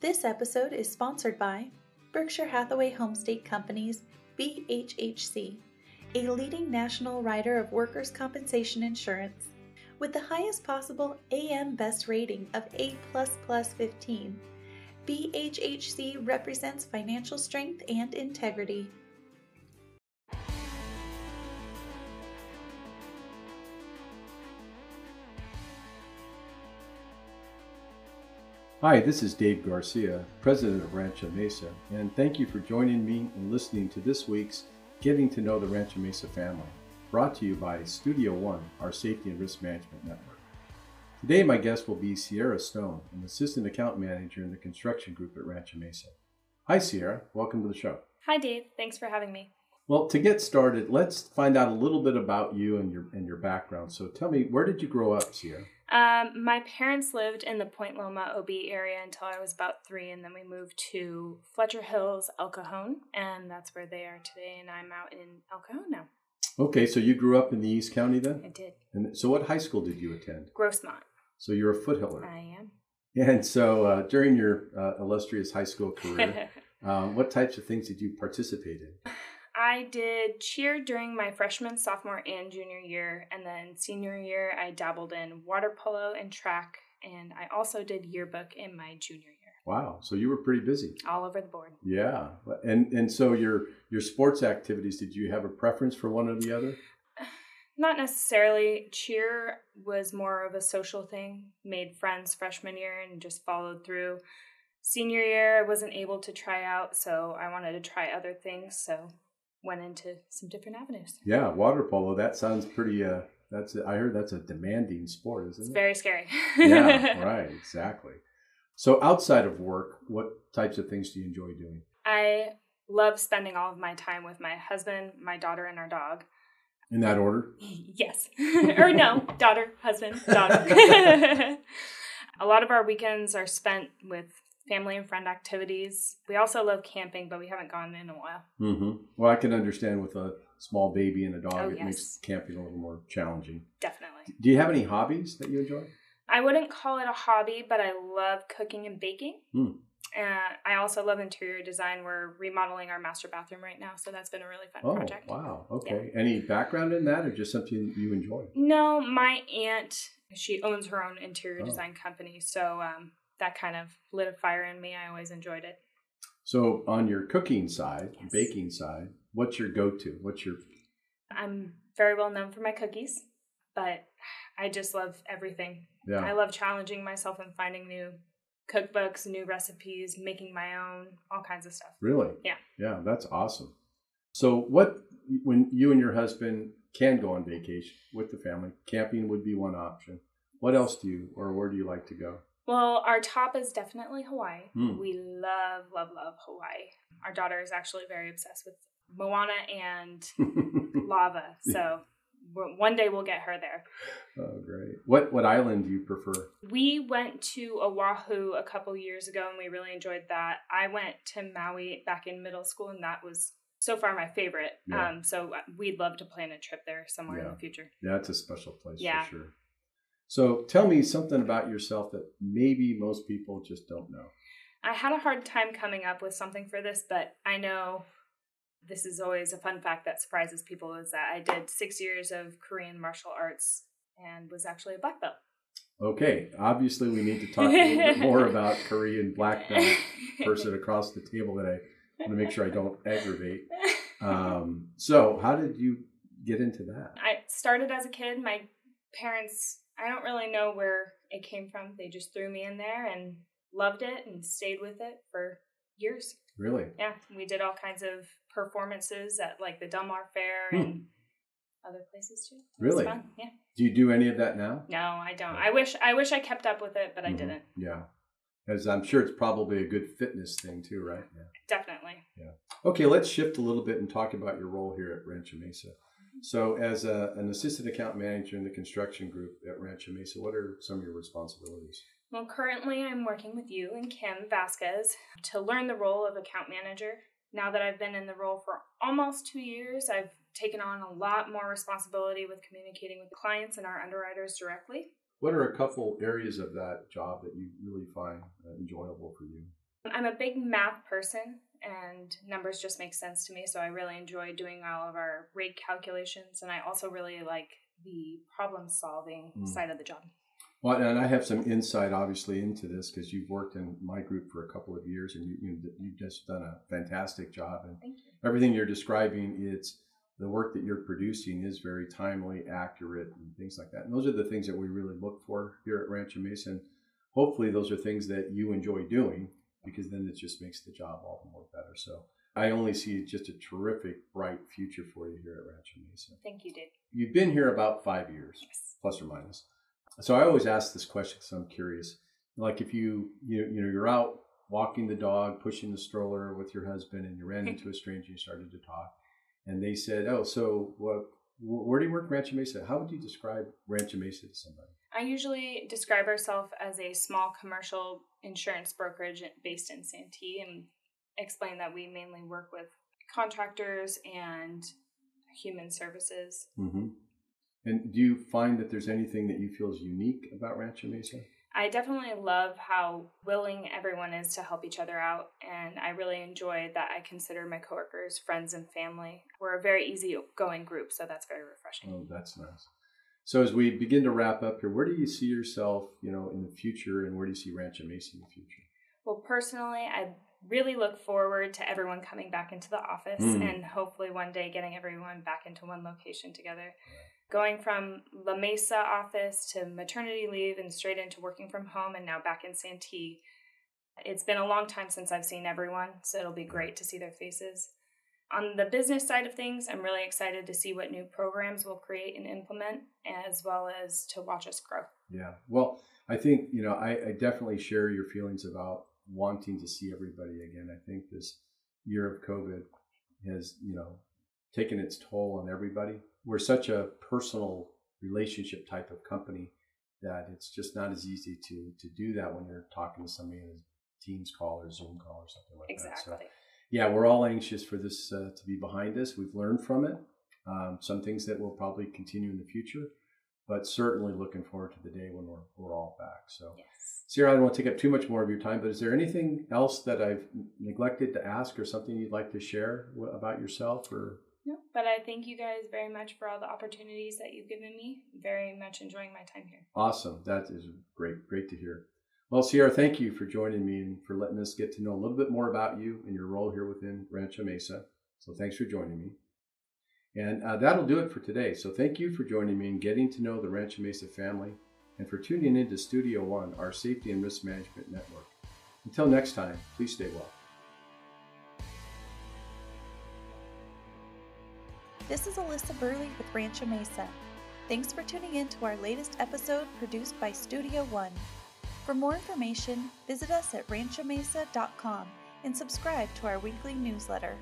This episode is sponsored by Berkshire Hathaway Homestate Companies BHHC, a leading national writer of workers' compensation insurance. With the highest possible AM Best rating of A++ 15, BHHC represents financial strength and integrity. Hi, this is Dave Garcia, President of Rancho Mesa, and thank you for joining me and listening to this week's Getting to Know the Rancho Mesa Family, brought to you by Studio One, our safety and risk management network. Today, my guest will be Sierra Stone, an assistant account manager in the construction group at Rancho Mesa. Hi, Sierra. Welcome to the show. Hi, Dave. Thanks for having me. Well, to get started, let's find out a little bit about you and your and your background. So, tell me, where did you grow up, Sierra? Um, my parents lived in the Point Loma OB area until I was about three, and then we moved to Fletcher Hills, El Cajon, and that's where they are today. And I'm out in El Cajon now. Okay, so you grew up in the East County then? I did. And so, what high school did you attend? Grossmont. So you're a foothiller. I am. And so, uh, during your uh, illustrious high school career, um, what types of things did you participate in? I did cheer during my freshman, sophomore, and junior year. And then senior year, I dabbled in water polo and track. And I also did yearbook in my junior year. Wow, so you were pretty busy. All over the board. Yeah, and and so your your sports activities, did you have a preference for one or the other? Not necessarily. Cheer was more of a social thing. Made friends freshman year and just followed through. Senior year, I wasn't able to try out, so I wanted to try other things. So went into some different avenues. Yeah, water polo. That sounds pretty. Uh, that's I heard that's a demanding sport, isn't it? It's it? very scary. yeah, right. Exactly. So outside of work, what types of things do you enjoy doing? I love spending all of my time with my husband, my daughter, and our dog. In that order? Yes. or no, daughter, husband, daughter. a lot of our weekends are spent with family and friend activities. We also love camping, but we haven't gone in a while. Mm-hmm. Well, I can understand with a small baby and a dog, Oh, it yes. makes camping a little more challenging. Definitely. Do you have any hobbies that you enjoy? I wouldn't call it a hobby, but I love cooking and baking. Uh, I also love interior design. We're remodeling our master bathroom right now, so that's been a really fun Oh, project. wow. Okay. Any background in that or just something you enjoy? No, my aunt, she owns her own interior Oh. design company, so um, that kind of lit a fire in me. I always enjoyed it. So, on your cooking side, Yes. baking side, what's your go to? What's your. I'm very well known for my cookies, but I just love everything. Yeah. I love challenging myself and finding new cookbooks, new recipes, making my own, all kinds of stuff. Really? Yeah. Yeah, that's awesome. So, what, when you and your husband can go on vacation with the family, camping would be one option. What else do you, or where do you like to go? Well, our top is definitely Hawaii. Hmm. We love, love, love Hawaii. Our daughter is actually very obsessed with Moana and lava. So one day we'll get her there. oh, great. What, what island do you prefer? We went to Oahu a couple years ago and we really enjoyed that. I went to Maui back in middle school and that was so far my favorite. Yeah. Um, so we'd love to plan a trip there somewhere in the future. Yeah, it's a special place Yeah. for sure. So, tell me something about yourself that maybe most people just don't know. I had a hard time coming up with something for this, but I know this is always a fun fact that surprises people is that I did six years of Korean martial arts and was actually a black belt. Okay, obviously, we need to talk a little bit more about Korean black belt person across the table that I want to make sure I don't aggravate. Um, so, how did you get into that? I started as a kid. My parents, I don't really know where it came from. They just threw me in there and loved it and stayed with it for years. Really? Yeah, we did all kinds of performances at like the Del Mar Fair Hmm. and other places too. Really? fun. Yeah. Do you do any of that now? No, I don't. I wish I wish I kept up with it, but I Mhm. didn't. Yeah. As I'm sure it's probably a good fitness thing too, right? Yeah. Definitely. Yeah. Okay, let's shift a little bit and talk about your role here at Rancho Mesa. So, as a, an assistant account manager in the construction group at Rancho Mesa, what are some of your responsibilities? Well, currently I'm working with you and Kim Vasquez to learn the role of account manager. Now that I've been in the role for almost two years, I've taken on a lot more responsibility with communicating with clients and our underwriters directly. What are a couple areas of that job that you really find uh, enjoyable for you? I'm a big math person and numbers just make sense to me. So I really enjoy doing all of our rate calculations. And I also really like the problem solving mm. side of the job. Well, and I have some insight, obviously, into this because you've worked in my group for a couple of years, and you, you you've just done a fantastic job. And you. everything you're describing, it's the work that you're producing is very timely, accurate, and things like that. And those are the things that we really look for here at Rancho Mesa. And hopefully, those are things that you enjoy doing because then it just makes the job all the more better. So I only see just a terrific, bright future for you here at Rancho Mesa. Thank you, Dave. You've been here about five years, yes. plus or minus. So I always ask this question because I'm curious. Like if you you you know you're out walking the dog, pushing the stroller with your husband, and you ran into a stranger, and you started to talk, and they said, "Oh, so what? Where do you work, Rancho Mesa? How would you describe Rancho Mesa to somebody?" I usually describe ourselves as a small commercial insurance brokerage based in Santee, and explain that we mainly work with contractors and human services. Mm-hmm. And do you find that there's anything that you feel is unique about Rancho Mesa? I definitely love how willing everyone is to help each other out, and I really enjoy that I consider my coworkers friends and family. We're a very easygoing group, so that's very refreshing. Oh, that's nice. So as we begin to wrap up here, where do you see yourself, you know, in the future, and where do you see Rancho Mesa in the future? Well, personally, I really look forward to everyone coming back into the office, mm. and hopefully one day getting everyone back into one location together going from La Mesa office to maternity leave and straight into working from home and now back in Santee. It's been a long time since I've seen everyone, so it'll be great to see their faces. On the business side of things, I'm really excited to see what new programs we'll create and implement, as well as to watch us grow. Yeah. Well, I think, you know, I, I definitely share your feelings about wanting to see everybody again. I think this year of COVID has, you know, taken its toll on everybody we're such a personal relationship type of company that it's just not as easy to to do that when you're talking to somebody in a Teams call or Zoom call or something like exactly. that. So, yeah, we're all anxious for this uh, to be behind us. We've learned from it. Um, some things that will probably continue in the future, but certainly looking forward to the day when we're, we're all back. So, yes. Sierra, I don't want to take up too much more of your time, but is there anything else that I've neglected to ask or something you'd like to share about yourself or? No, but I thank you guys very much for all the opportunities that you've given me. Very much enjoying my time here. Awesome. That is great. Great to hear. Well, Sierra, thank you for joining me and for letting us get to know a little bit more about you and your role here within Rancho Mesa. So thanks for joining me. And uh, that'll do it for today. So thank you for joining me and getting to know the Rancho Mesa family and for tuning in to Studio One, our safety and risk management network. Until next time, please stay well. This is Alyssa Burley with Rancho Mesa. Thanks for tuning in to our latest episode produced by Studio One. For more information, visit us at ranchomesa.com and subscribe to our weekly newsletter.